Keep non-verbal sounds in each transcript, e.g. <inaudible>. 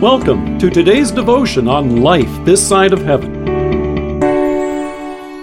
Welcome to today's devotion on life this side of heaven.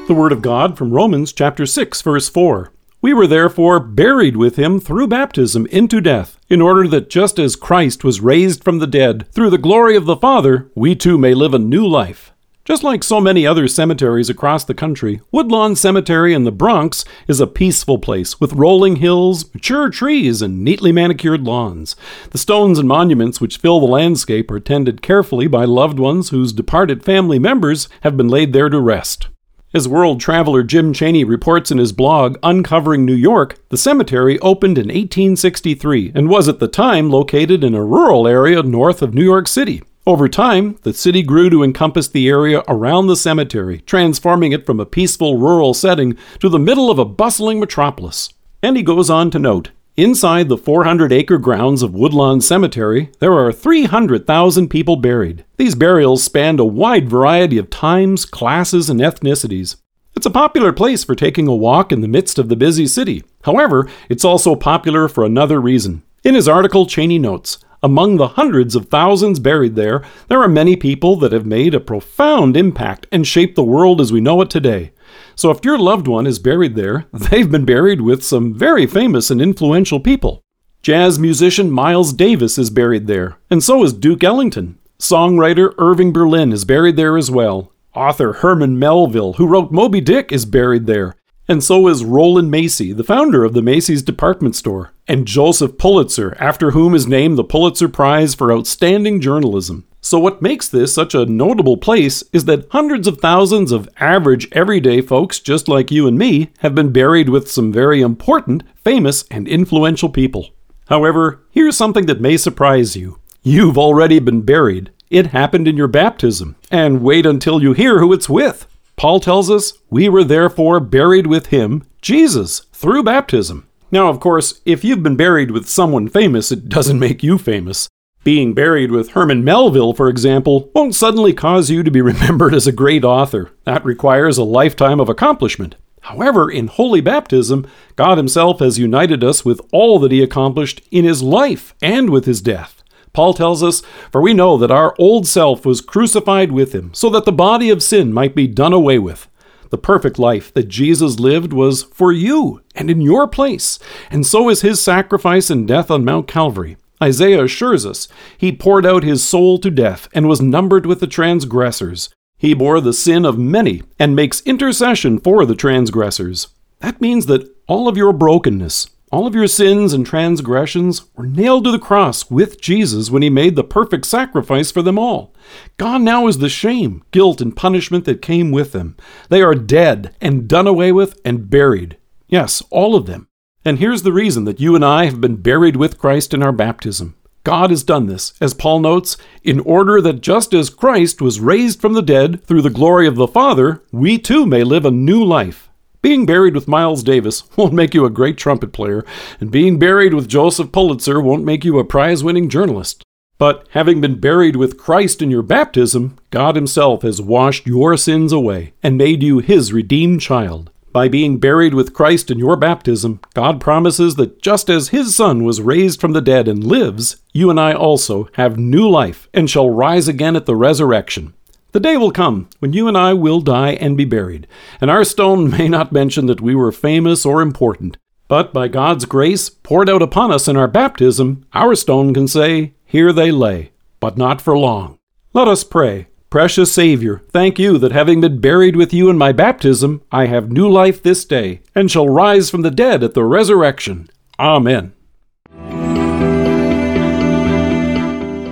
The Word of God from Romans chapter 6, verse 4. We were therefore buried with him through baptism into death, in order that just as Christ was raised from the dead through the glory of the Father, we too may live a new life. Just like so many other cemeteries across the country, Woodlawn Cemetery in the Bronx is a peaceful place with rolling hills, mature trees, and neatly manicured lawns. The stones and monuments which fill the landscape are tended carefully by loved ones whose departed family members have been laid there to rest. As world traveler Jim Cheney reports in his blog Uncovering New York, the cemetery opened in 1863 and was at the time located in a rural area north of New York City. Over time, the city grew to encompass the area around the cemetery, transforming it from a peaceful rural setting to the middle of a bustling metropolis. And he goes on to note Inside the 400 acre grounds of Woodlawn Cemetery, there are 300,000 people buried. These burials spanned a wide variety of times, classes, and ethnicities. It's a popular place for taking a walk in the midst of the busy city. However, it's also popular for another reason. In his article, Cheney notes among the hundreds of thousands buried there, there are many people that have made a profound impact and shaped the world as we know it today. So if your loved one is buried there, <laughs> they've been buried with some very famous and influential people. Jazz musician Miles Davis is buried there, and so is Duke Ellington. Songwriter Irving Berlin is buried there as well. Author Herman Melville, who wrote Moby Dick, is buried there. And so is Rowland Macy, the founder of the Macy's department store, and Joseph Pulitzer, after whom is named the Pulitzer Prize for Outstanding Journalism. So, what makes this such a notable place is that hundreds of thousands of average, everyday folks just like you and me have been buried with some very important, famous, and influential people. However, here's something that may surprise you. You've already been buried. It happened in your baptism. And wait until you hear who it's with. Paul tells us, We were therefore buried with him, Jesus, through baptism. Now, of course, if you've been buried with someone famous, it doesn't make you famous. Being buried with Herman Melville, for example, won't suddenly cause you to be <laughs> remembered as a great author. That requires a lifetime of accomplishment. However, in holy baptism, God Himself has united us with all that He accomplished in His life and with His death. Paul tells us, For we know that our old self was crucified with him, so that the body of sin might be done away with. The perfect life that Jesus lived was for you and in your place, and so is his sacrifice and death on Mount Calvary. Isaiah assures us he poured out his soul to death and was numbered with the transgressors. He bore the sin of many and makes intercession for the transgressors. That means that all of your brokenness, all of your sins and transgressions were nailed to the cross with Jesus when he made the perfect sacrifice for them all. Gone now is the shame, guilt, and punishment that came with them. They are dead and done away with and buried. Yes, all of them. And here's the reason that you and I have been buried with Christ in our baptism. God has done this, as Paul notes, in order that just as Christ was raised from the dead through the glory of the Father, we too may live a new life. Being buried with Miles Davis <laughs> won't make you a great trumpet player, and being buried with Joseph Pulitzer won't make you a prize winning journalist. But having been buried with Christ in your baptism, God Himself has washed your sins away and made you His redeemed child. By being buried with Christ in your baptism, God promises that just as His Son was raised from the dead and lives, you and I also have new life and shall rise again at the resurrection. The day will come when you and I will die and be buried, and our stone <laughs> may not mention that we were famous or important, but by God's grace poured out upon us in our baptism, our stone can say, Here they lay, but not for long. Let us pray. Precious Savior, thank you that having been buried with you in my baptism, I have new life this day, and shall rise from the dead at the resurrection. Amen.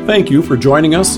Thank you for joining us